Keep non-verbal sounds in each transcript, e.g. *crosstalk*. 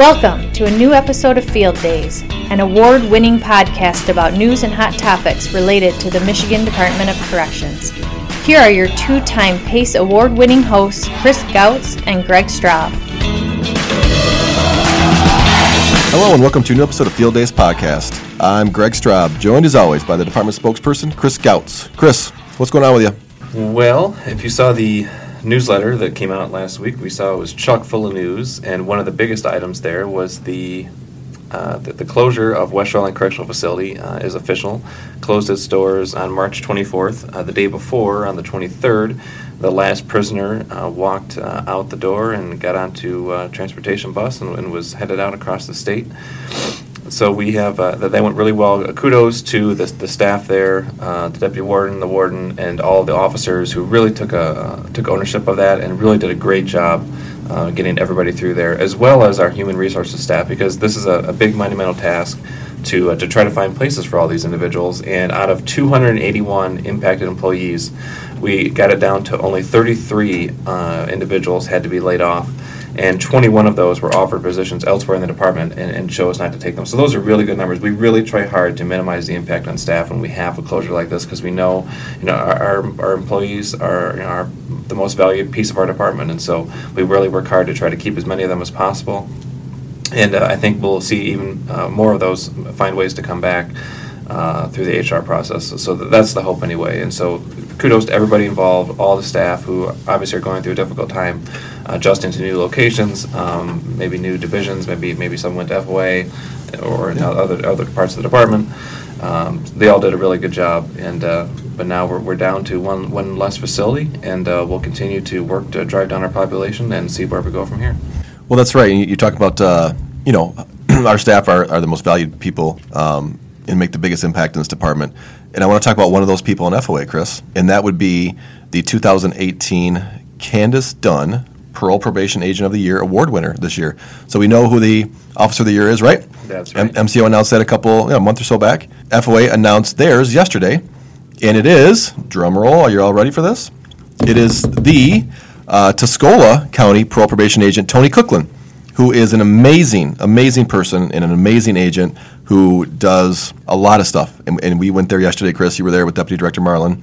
Welcome to a new episode of Field Days, an award winning podcast about news and hot topics related to the Michigan Department of Corrections. Here are your two time PACE award winning hosts, Chris Gautz and Greg Straub. Hello, and welcome to a new episode of Field Days Podcast. I'm Greg Straub, joined as always by the department spokesperson, Chris Gautz. Chris, what's going on with you? Well, if you saw the newsletter that came out last week, we saw it was chock full of news, and one of the biggest items there was the uh, the, the closure of West Shoreline Correctional Facility uh, is official. Closed its doors on March 24th. Uh, the day before, on the 23rd, the last prisoner uh, walked uh, out the door and got onto a transportation bus and, and was headed out across the state so we have uh, that they went really well. Kudos to the, the staff there, uh, the deputy warden, the warden, and all the officers who really took a uh, took ownership of that and really did a great job uh, getting everybody through there, as well as our human resources staff, because this is a, a big monumental task to uh, to try to find places for all these individuals. And out of 281 impacted employees, we got it down to only 33 uh, individuals had to be laid off and 21 of those were offered positions elsewhere in the department and, and chose not to take them. So those are really good numbers. We really try hard to minimize the impact on staff when we have a closure like this because we know, you know, our, our, our employees are, you know, the most valued piece of our department, and so we really work hard to try to keep as many of them as possible. And uh, I think we'll see even uh, more of those find ways to come back uh, through the HR process. So that's the hope anyway. And so kudos to everybody involved, all the staff who obviously are going through a difficult time adjusting to new locations, um, maybe new divisions, maybe maybe some went to FOA or in other other parts of the department. Um, they all did a really good job, and uh, but now we're, we're down to one one less facility, and uh, we'll continue to work to drive down our population and see where we go from here. Well, that's right. You, you talk about uh, you know *clears throat* our staff are, are the most valued people um, and make the biggest impact in this department. And I want to talk about one of those people in FOA, Chris, and that would be the 2018 Candace Dunn Parole Probation Agent of the Year award winner this year. So we know who the Officer of the Year is, right? That's right. M- MCO announced that a couple, you know, a month or so back. FOA announced theirs yesterday, and it is, drum roll, are you all ready for this? It is the uh, Tuscola County Parole Probation Agent, Tony Cooklin, who is an amazing, amazing person and an amazing agent who does a lot of stuff. And, and we went there yesterday, Chris, you were there with Deputy Director Marlin,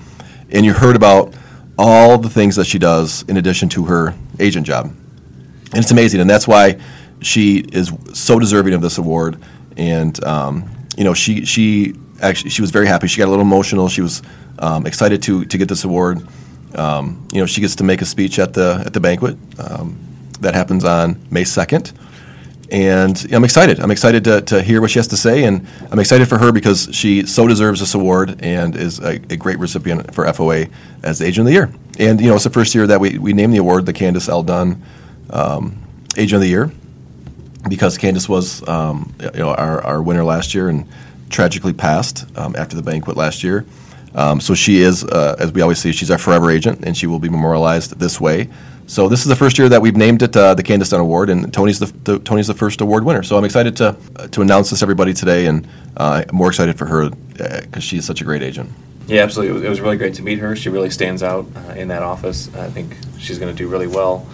and you heard about all the things that she does in addition to her agent job. And it's amazing, and that's why she is so deserving of this award. And um, you know, she she actually she was very happy. She got a little emotional. She was um, excited to to get this award. Um, you know, she gets to make a speech at the at the banquet um, that happens on May second and I'm excited. I'm excited to, to hear what she has to say, and I'm excited for her because she so deserves this award and is a, a great recipient for FOA as the Agent of the Year. And you know, it's the first year that we, we named the award the Candace L. Dunn um, Agent of the Year because Candace was um, you know our, our winner last year and tragically passed um, after the banquet last year. Um, so she is, uh, as we always say, she's our forever agent, and she will be memorialized this way. So this is the first year that we've named it uh, the Candace Dunn Award, and Tony's the, the, Tony's the first award winner. So I'm excited to uh, to announce this everybody today, and uh, I'm more excited for her because uh, she is such a great agent. Yeah, absolutely. It was, it was, really great to meet her. She really stands out uh, in that office. I think she's going to do really well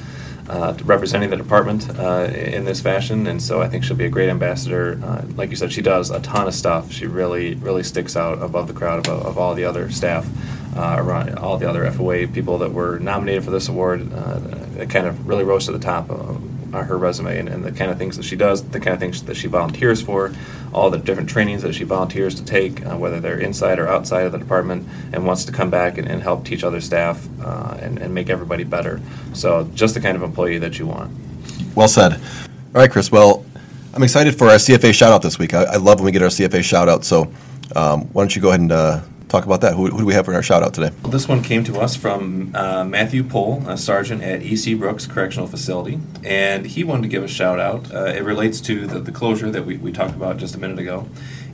uh, representing the department in this fashion, and so I think she'll be a great ambassador. like you said, she does a ton of stuff. She really really sticks out above the crowd of, of all the other staff uh, around all the other FOA people that were nominated for this award. Uh, it kind of really rose to the top of her resume and, and, the kind of things that she does, the kind of things that she volunteers for, all the different trainings that she volunteers to take, uh, whether they're inside or outside of the department, and wants to come back and, and help teach other staff uh, and, and make everybody better. So, just the kind of employee that you want. Well said. All right, Chris. Well, I'm excited for our CFA shout out this week. I, I love when we get our CFA shout out. So, um, why don't you go ahead and uh, talk about that. Who, who, do we have for our shout out today? This one came to us from uh, Matthew Pohl, a sergeant at EC Brooks Correctional Facility, and he wanted to give a shout out. Uh, it relates to the, the closure that we, we talked about just a minute ago.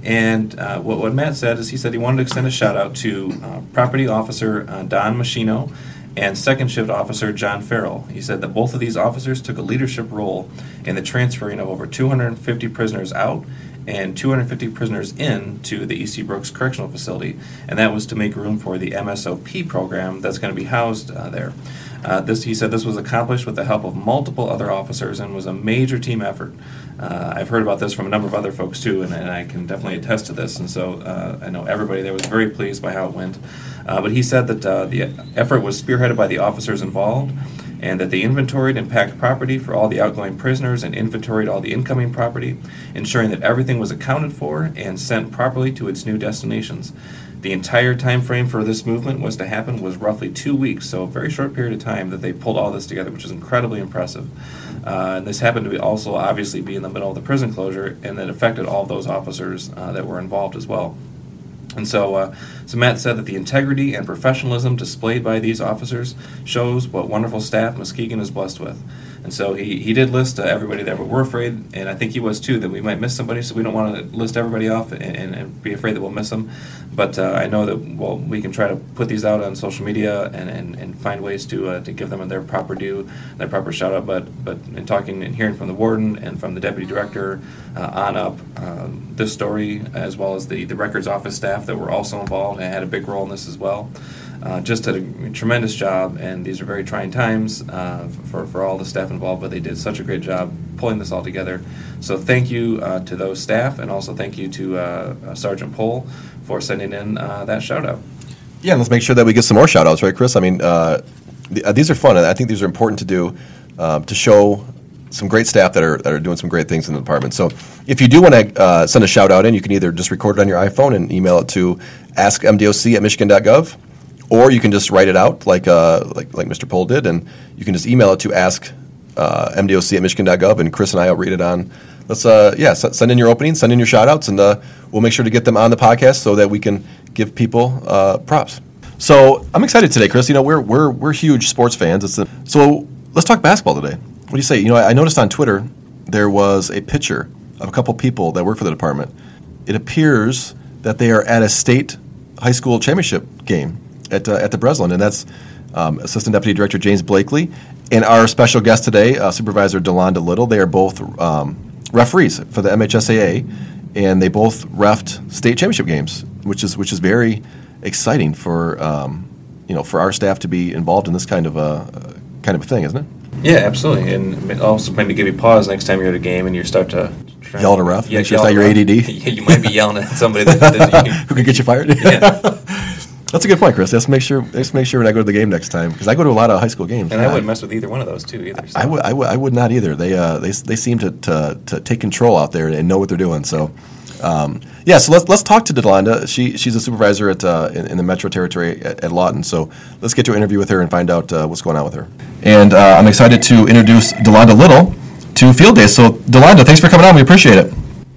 And uh, what, what Matt said is he said he wanted to extend a shout out to uh, Property Officer uh, Don Machino and Second Shift Officer John Farrell. He said that both of these officers took a leadership role in the transferring of over 250 prisoners out and 250 prisoners in to the EC Brooks Correctional Facility, and that was to make room for the MSOP program that's going to be housed uh, there. Uh, this, he said, this was accomplished with the help of multiple other officers and was a major team effort. Uh, I've heard about this from a number of other folks too, and, and I can definitely attest to this. And so uh, I know everybody there was very pleased by how it went. Uh, but he said that uh, the effort was spearheaded by the officers involved and that they inventoried and packed property for all the outgoing prisoners and inventoried all the incoming property, ensuring that everything was accounted for and sent properly to its new destinations. The entire time frame for this movement was to happen was roughly two weeks, so a very short period of time that they pulled all this together, which is incredibly impressive. Uh, and this happened to be also obviously be in the middle of the prison closure, and that affected all those officers uh, that were involved as well. And so, uh, so Matt said that the integrity and professionalism displayed by these officers shows what wonderful staff Muskegon is blessed with. And so he, he did list uh, everybody there, but we're afraid, and I think he was too, that we might miss somebody, so we don't want to list everybody off and, and, and be afraid that we'll miss them. But uh, I know that well, we can try to put these out on social media and, and, and find ways to uh, to give them their proper due, their proper shout out. But but in talking and hearing from the warden and from the deputy director uh, on up, um, this story as well as the, the records office staff that were also involved had a big role in this as well uh, just did a tremendous job, and these are very trying times uh, for, for all the staff involved, but they did such a great job pulling this all together. So thank you uh, to those staff, and also thank you to uh, uh, Sergeant Pohl for sending in uh, that shout out. Yeah, and let's make sure that we get some more shout outs, right, Chris? I mean, th- these are fun, and I think these are important to do to show some great staff that are, that are doing some great things in the department. So if you do want to uh, send a shout out in, you can either just record it on your iPhone and email it to askmdoc at michigan.gov, or you can just write it out like uh, like like Mr. Pohl did, and you can just email it to ask uh, at michigan.gov, and Chris and I will read it on. Let's uh, yeah, s- send in your openings, send in your shout outs, and uh, we'll make sure to get them on the podcast so that we can give people uh, props. So I'm excited today, Chris. You know we're we're we're huge sports fans. It's so let's talk basketball today. What do you say? You know I, noticed on Twitter there was a picture of a couple people that work for the department. It appears that they are at a state high school championship game at, uh, at the Breslin, and that's um, Assistant Deputy Director James Blakely and our special guest today, uh, Supervisor Delonda Little. They are both um, referees for the MHSAA, and they both refed state championship games, which is which is very exciting for um, you know for our staff to be involved in this kind of a kind of a thing, isn't it? Yeah, absolutely, and also maybe give you pause next time you're at a game and you start to yell at a ref. Yeah, make sure it's not your ADD. *laughs* Yeah, you might be yelling at somebody that, that *laughs* who could get you fired. Yeah. *laughs* That's a good point, Chris. Let's make sure. Let's make sure when I go to the game next time because I go to a lot of high school games. And I wouldn't mess with either one of those two either. So. I would. I would. I would not either. They. Uh, they. They seem to, to, to take control out there and know what they're doing. So, um, yeah. So let's let's talk to Delonda. She she's a supervisor at uh, in, in, the Metro Territory at, at, Lawton. So let's get to an interview with her and find out uh, what's going on with her. And uh, I'm excited to introduce Delonda Little to Field Day. So Delonda, thanks for coming on. We appreciate it.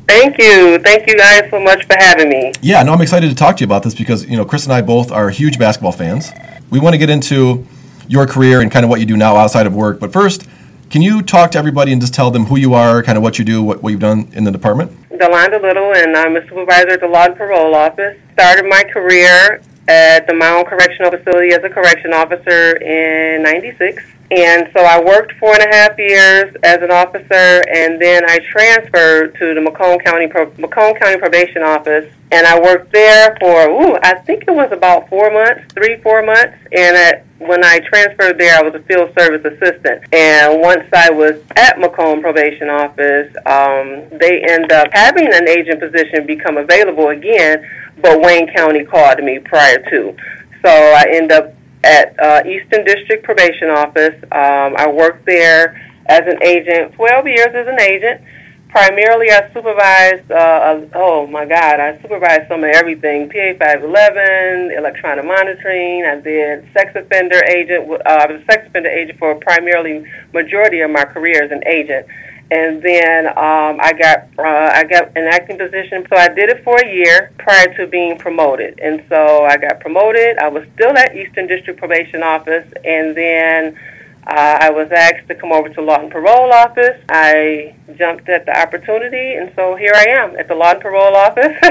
Thank you. Thank you guys so much for having me. Yeah, no, I'm excited to talk to you about this because, you know, Chris and I both are huge basketball fans. We want to get into your career and kind of what you do now outside of work. But first, can you talk to everybody and just tell them who you are, kind of what you do, what, what you've done in the department? Delonda Little, and I'm a supervisor at the Lawton Parole Office. Started my career at the Mound Correctional Facility as a correction officer in 96. And so I worked four and a half years as an officer, and then I transferred to the Macomb County Macomb County Probation Office, and I worked there for ooh, I think it was about four months, three four months. And at, when I transferred there, I was a field service assistant. And once I was at Macomb Probation Office, um, they end up having an agent position become available again, but Wayne County called me prior to. So I end up at uh, Eastern District Probation Office. Um, I worked there as an agent, 12 years as an agent. Primarily, I supervised, uh, oh my God, I supervised some of everything PA 511, electronic monitoring. I did sex offender agent. Uh, I was a sex offender agent for primarily majority of my career as an agent and then um, I got uh, I got an acting position. So I did it for a year prior to being promoted, and so I got promoted. I was still at Eastern District Probation Office, and then uh, I was asked to come over to Lawton Parole Office. I jumped at the opportunity, and so here I am at the Lawton Parole Office *laughs*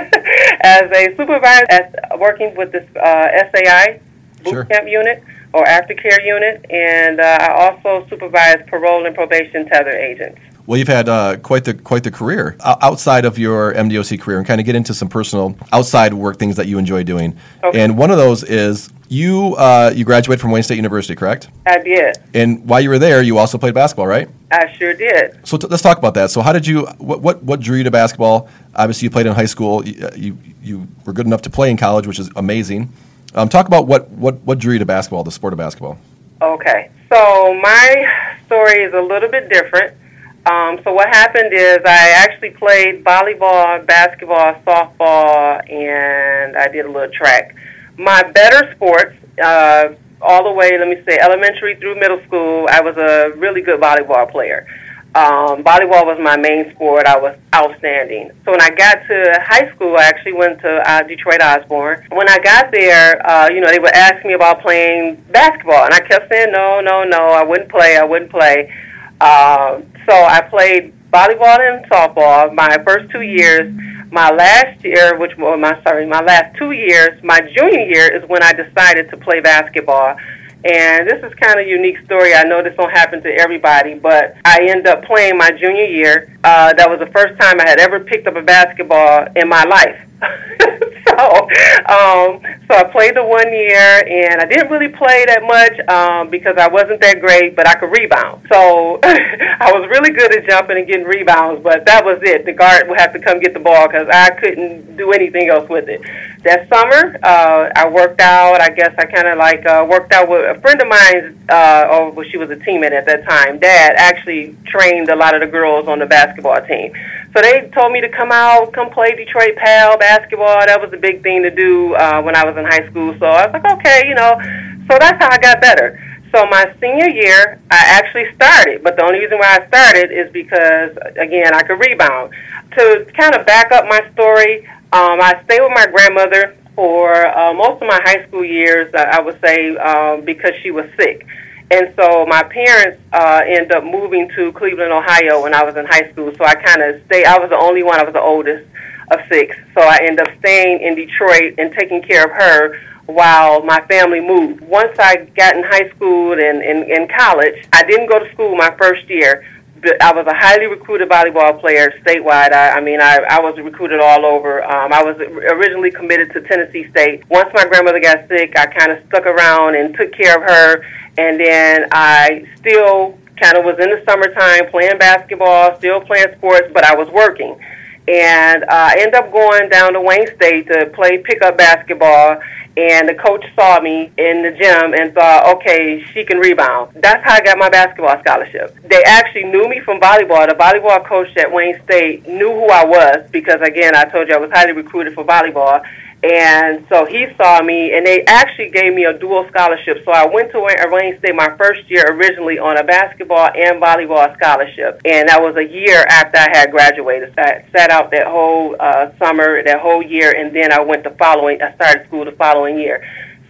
as a supervisor, at, working with this uh, SAI boot Sure. camp unit or aftercare unit, and uh, I also supervise parole and probation tether agents. Well, you've had uh, quite the quite the career O- outside of your MDOC career, and kind of get into some personal outside work things that you enjoy doing. Okay. And one of those is You uh, you graduated from Wayne State University, correct? I did. And while you were there, you also played basketball, right? I sure did. So t- let's talk about that. So how did you? What, what what drew you to basketball? Obviously, you played in high school. You uh, you, you were good enough to play in college, which is amazing. Um, talk about what, what what drew you to basketball, the sport of basketball. Okay, so my story is a little bit different. Um, so what happened is I actually played volleyball, basketball, softball, and I did a little track. My better sports, uh, all the way, let me say, elementary through middle school, I was a really good volleyball player. Um, volleyball was my main sport. I was outstanding. So when I got to high school, I actually went to uh, Detroit Osborn. When I got there, uh, you know, they would ask me about playing basketball, and I kept saying no, no, no. I wouldn't play. I wouldn't play. Uh, so I played volleyball and softball my first two years. My last year, which well, my sorry, my last two years, my junior year is when I decided to play basketball. And this is kind of a unique story. I know this don't happen to everybody, but I ended up playing my junior year. Uh, that was the first time I had ever picked up a basketball in my life. *laughs* so, um, so I played the one year, and I didn't really play that much um, because I wasn't that great, but I could rebound. So *laughs* I was really good at jumping and getting rebounds, but that was it. The guard would have to come get the ball because I couldn't do anything else with it. That summer, uh, I worked out. I guess I kind of like uh, worked out with a friend of mine. Uh, or well, she was a teammate at that time. Dad actually trained a lot of the girls on the basketball team. So they told me to come out, come play Detroit Pal basketball. That was a big thing to do uh, when I was in high school. So I was like, okay, you know. So that's how I got better. So my senior year, I actually started, but the only reason why I started is because, again, I could rebound. To kind of back up my story, um, I stayed with my grandmother for uh, most of my high school years. I would say um, because she was sick. And so my parents uh, ended up moving to Cleveland, Ohio when I was in high school. So I kind of stayed. I was the only one. I was the oldest of six. So I ended up staying in Detroit and taking care of her while my family moved. Once I got in high school and in college, I didn't go to school my first year. But I was a highly recruited volleyball player statewide. I, I mean, I, I was recruited all over. Um, I was originally committed to Tennessee State. Once my grandmother got sick, I kind of stuck around and took care of her and then I still kind of was in the summertime playing basketball, still playing sports, but I was working. And uh, I ended up going down to Wayne State to play pickup basketball. And the coach saw me in the gym and thought, okay, she can rebound. That's how I got my basketball scholarship. They actually knew me from volleyball. The volleyball coach at Wayne State knew who I was because, again, I told you I was highly recruited for volleyball. And so he saw me, and they actually gave me a dual scholarship. So I went to Wayne State my first year originally on a basketball and volleyball scholarship, and that was a year after I had graduated. So I sat out that whole uh, summer, that whole year, and then I went the following. I started school the following year.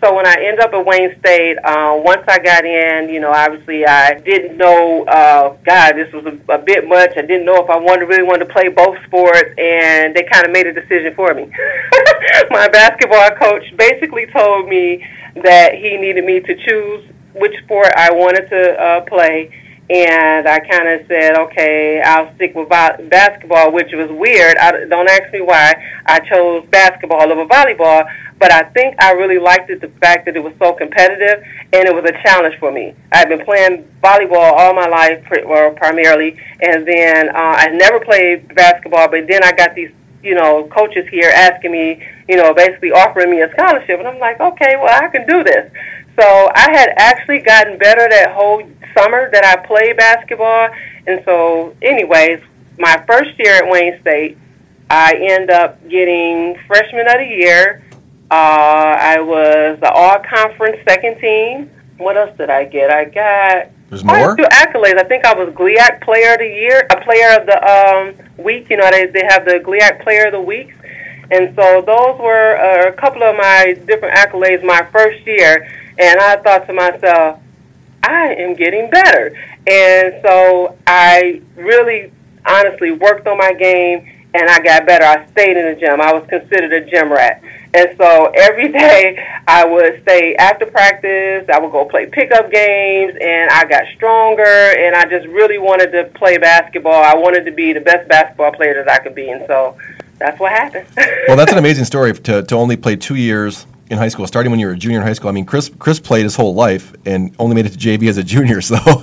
So when I ended up at Wayne State, uh, once I got in, you know, obviously I didn't know, uh, God, this was a, a bit much. I didn't know if I wanted really wanted to play both sports, and they kind of made a decision for me. *laughs* My basketball coach basically told me that he needed me to choose which sport I wanted to uh, play, and I kind of said, okay, I'll stick with vo- basketball, which was weird. I, don't ask me why I chose basketball over volleyball, but I think I really liked it the fact that it was so competitive and it was a challenge for me. I've been playing volleyball all my life, well, primarily, and then uh, I never played basketball, but then I got these, you know, coaches here asking me, you know, basically offering me a scholarship, and I'm like, okay, well, I can do this. So I had actually gotten better that whole summer that I played basketball, and so, anyways, my first year at Wayne State, I end up getting freshman of the year uh, I was the all conference second team. What else did I get? I got There's more? two accolades. I think I was GLIAC Player of the Year, a Player of the um, Week. You know, they they have the GLIAC Player of the Weeks, and so those were uh, a couple of my different accolades my first year. And I thought to myself, I am getting better, and so I really, honestly worked on my game, and I got better. I stayed in the gym. I was considered a gym rat. And so every *laughs* day I would stay after practice, I would go play pickup games, and I got stronger, and I just really wanted to play basketball. I wanted to be the best basketball player that I could be, and so that's what happened. *laughs* well, that's an amazing story to, to only play two years in high school, starting when you were a junior in high school. I mean, Chris Chris played his whole life and only made it to JV as a junior. So, *laughs* so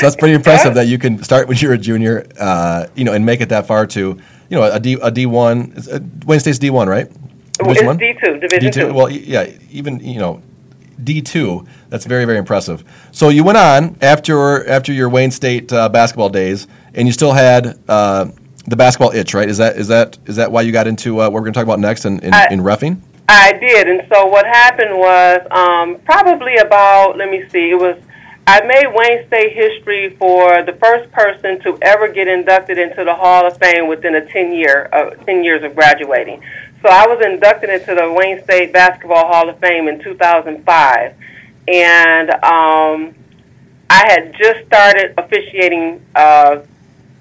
that's pretty impressive that you can start when you're a junior, uh, you know, and make it that far to you know a D a D one. Uh, Wayne State's D one, right? Division it's D two, Division D2? two. Well, yeah, even you know. D two. That's very very impressive. So you went on after after your Wayne State uh, basketball days, and you still had uh, the basketball itch, right? Is that is that is that why you got into uh, what we're going to talk about next in in, I, in refing? I did, and so what happened was um, probably about let me see, it was I made Wayne State history for the first person to ever get inducted into the Hall of Fame within a ten year uh, ten years of graduating. So I was inducted into the Wayne State Basketball Hall of Fame in 2005, and um, I had just started officiating. Uh,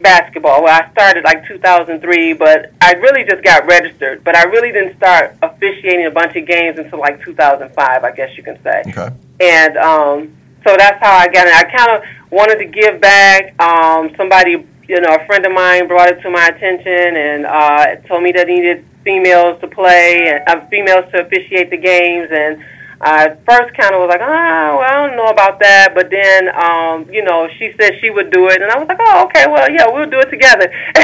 basketball. Well, I started like 2003, but I really just got registered. But I really didn't start officiating a bunch of games until like 2005, I guess you can say. Okay. And um, so that's how I got it. I kind of wanted to give back. Um, somebody, you know, a friend of mine brought it to my attention and uh, told me that he needed females to play and uh, females to officiate the games and I first kind of was like, oh, well, I don't know about that. But then, um, you know, she said she would do it. And I was like, oh, okay, well, yeah, we'll do it together. *laughs*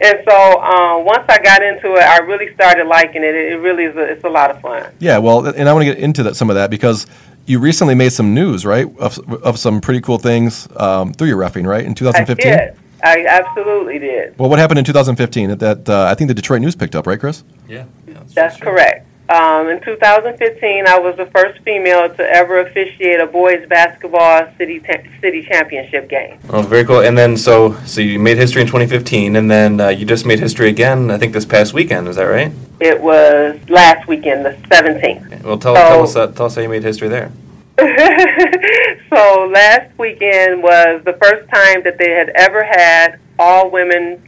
and so um, once I got into it, I really started liking it. It, really is a, it's a lot of fun. Yeah, well, and I want to get into that, some of that because you recently made some news, right, of, of some pretty cool things um, through your refing, right, in 2015? I did. I absolutely did. Well, what happened in 2015? That uh, I think the Detroit News picked up, right, Chris? Yeah, yeah that's, that's correct. Um, in 2015, I was the first female to ever officiate a boys basketball city city championship game. Oh, very cool! And then so so you made history in 2015, and then uh, you just made history again. I think this past weekend. Is that right? It was last weekend, the 17th. Well, tell, so, tell us uh, tell us how you made history there. *laughs* so last weekend was the first time that they had ever had all women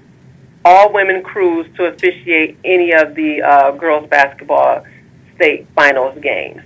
all women crews to officiate any of the uh, girls basketball state finals games.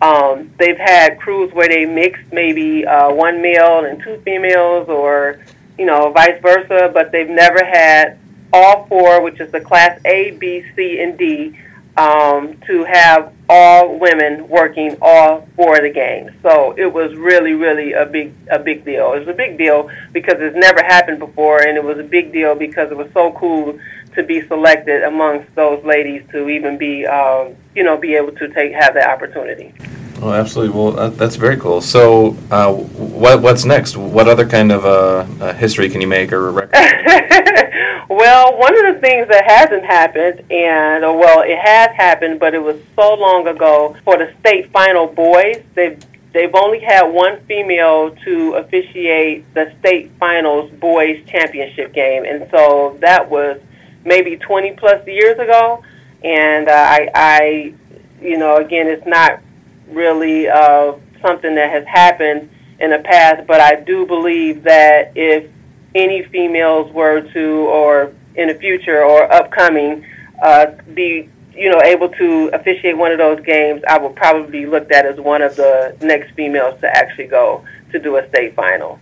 Um, they've had crews where they mix maybe uh, one male and two females, or you know, vice versa. But they've never had all four, which is the class A, B, C, and D, um, to have all women working all four of the games. So it was really, really a big, a big deal. It was a big deal because it's never happened before, and it was a big deal because it was so cool to be selected amongst those ladies to even be, um, you know, be able to take have that opportunity. Oh, absolutely. Well, that's very cool. So, uh, what what's next? What other kind of uh, uh, history can you make or record? *laughs* well, one of the things that hasn't happened, and uh, well, it has happened, but it was so long ago for the state final boys. They've they've only had one female to officiate the state finals boys championship game, and so that was maybe 20 plus years ago. And uh, I, I, you know, again, it's not really uh, something that has happened in the past, but I do believe that if any females were to, or in the future or upcoming, uh, be you know able to officiate one of those games, I would probably be looked at as one of the next females to actually go to do a state final.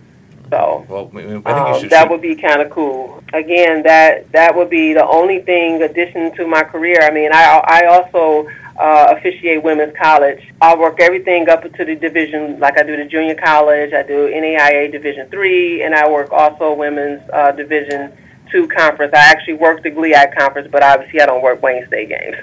So well, I think um, that would be kind of cool. Again, that that would be the only thing addition to my career. I mean, I I also uh, officiate women's college. I work everything up to the division, like I do the junior college. I do NAIA Division three, and I work also women's uh, Division two conference. I actually work the GLIAC conference, but obviously I don't work Wayne State games.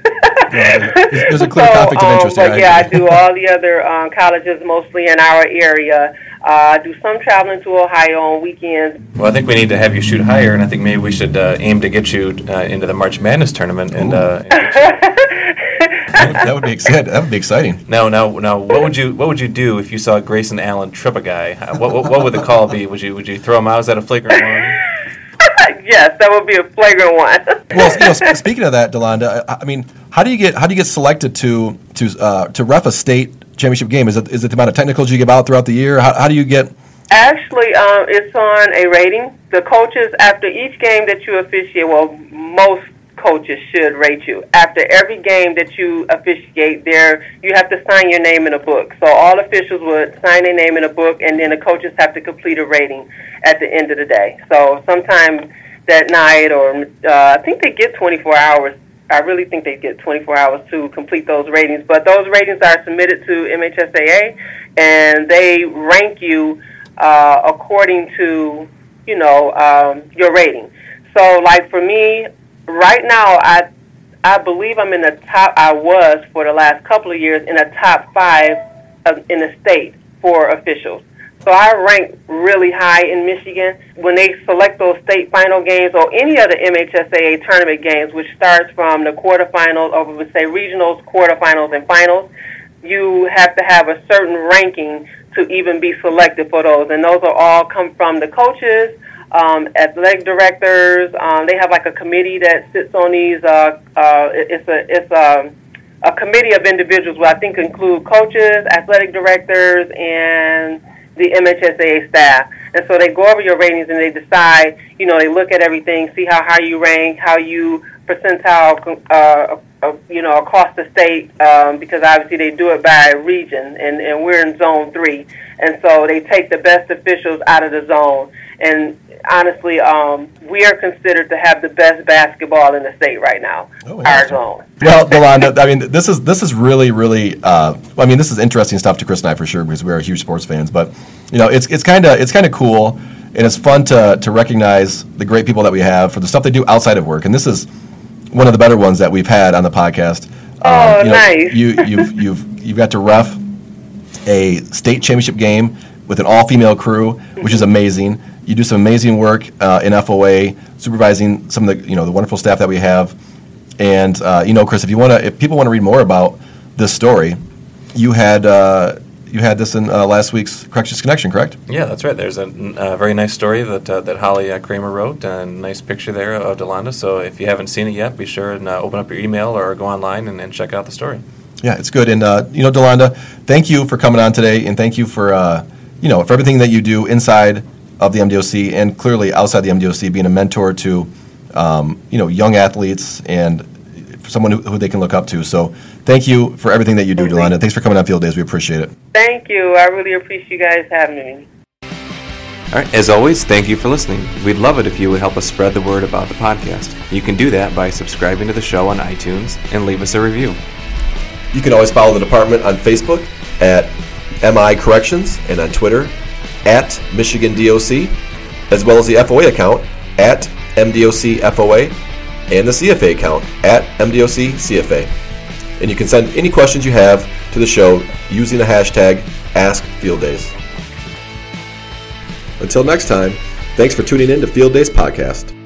yeah, there's a *laughs* clear so, conflict of interest um, But yeah, I do all the other um, colleges, mostly in our area. Uh, do some traveling to Ohio on weekends. Well, I think we need to have you shoot higher, and I think maybe we should uh, aim to get you uh, into the March Madness tournament. And, uh, that, would, be exciting. That would be exciting. Now, now, now, what would you what would you do if you saw Grayson Allen trip a guy? What, what, what would the call be? Would you would you throw him out? Is that a flagrant one? *laughs* yes, that would be a flagrant one. *laughs* well, you know, speaking of that, Delonda, I, I, mean, how do you get how do you get selected to to uh, to ref a state championship game? Is it is it the amount of technicals you give out throughout the year? How, how do you get? Actually, um, it's on a rating. The coaches after each game that you officiate, well, most coaches should rate you. After every game that you officiate, there you have to sign your name in a book. So all officials would sign their name in a book, and then the coaches have to complete a rating at the end of the day. So sometime that night, or uh, I think they get 24 hours I really think they get 24 hours to complete those ratings. But those ratings are submitted to MHSAA, and they rank you uh, according to you know um, your rating. So, like for me, right now, I I believe I'm in the top. I was for the last couple of years in the top five of, in the state for officials. So I rank really high in Michigan. When they select those state final games or any other MHSAA tournament games, which starts from the quarterfinals, would say regionals, quarterfinals, and finals, you have to have a certain ranking to even be selected for those. And those are all come from the coaches, um, athletic directors. Um, they have like a committee that sits on these. Uh, uh, it's a it's a a committee of individuals, who I think include coaches, athletic directors, and the MHSAA staff. And so they go over your ratings and they decide, you know, they look at everything, see how high you rank, how you percentile, uh, uh, you know, across the state, um, because obviously they do it by region, and, and we're in zone three. And so they take the best officials out of the zone. And honestly, um, we are considered to have the best basketball in the state right now. Oh, our zone. Well, Delonda, I mean, this is this is really, really. Uh, I mean, this is interesting stuff to Chris and I for sure because we are huge sports fans. But you know, it's it's kind of it's kind of cool and it's fun to to recognize the great people that we have for the stuff they do outside of work. And this is one of the better ones that we've had on the podcast. Oh, um, you know, nice! You you've you've you've got to ref a state championship game with an all-female crew, which is *laughs* amazing. You do some amazing work uh, in FOA, supervising some of the you know the wonderful staff that we have. And uh, you know, Chris, if you want to, if people want to read more about this story, you had uh, you had this in uh, last week's Corrections Connection, correct? Yeah, that's right. There's a, a very nice story that uh, that Holly uh, Kramer wrote, and a nice picture there of Delonda. So if you haven't seen it yet, be sure and open up your email or go online and, and check out the story. Yeah, it's good. And you know, Delonda, thank you for coming on today, and thank you for you know for everything that you do inside of the MDOC and clearly outside the MDOC, being a mentor to um, you know young athletes and someone who, who, they can look up to. So thank you for everything that you do, Delonda. Thanks for coming on Field Days. We appreciate it. Thank you. I really appreciate you guys having me. All right. As always, thank you for listening. We'd love it if you would help us spread the word about the podcast. You can do that by subscribing to the show on iTunes and leave us a review. You can always follow the department on Facebook at MI Corrections and on Twitter at Michigan DOC, as well as the FOA account at MDOC FOA and the CFA account at MDOC CFA. And you can send any questions you have to the show using the hashtag AskFieldDays. Until next time, thanks for tuning in to Field Days Podcast.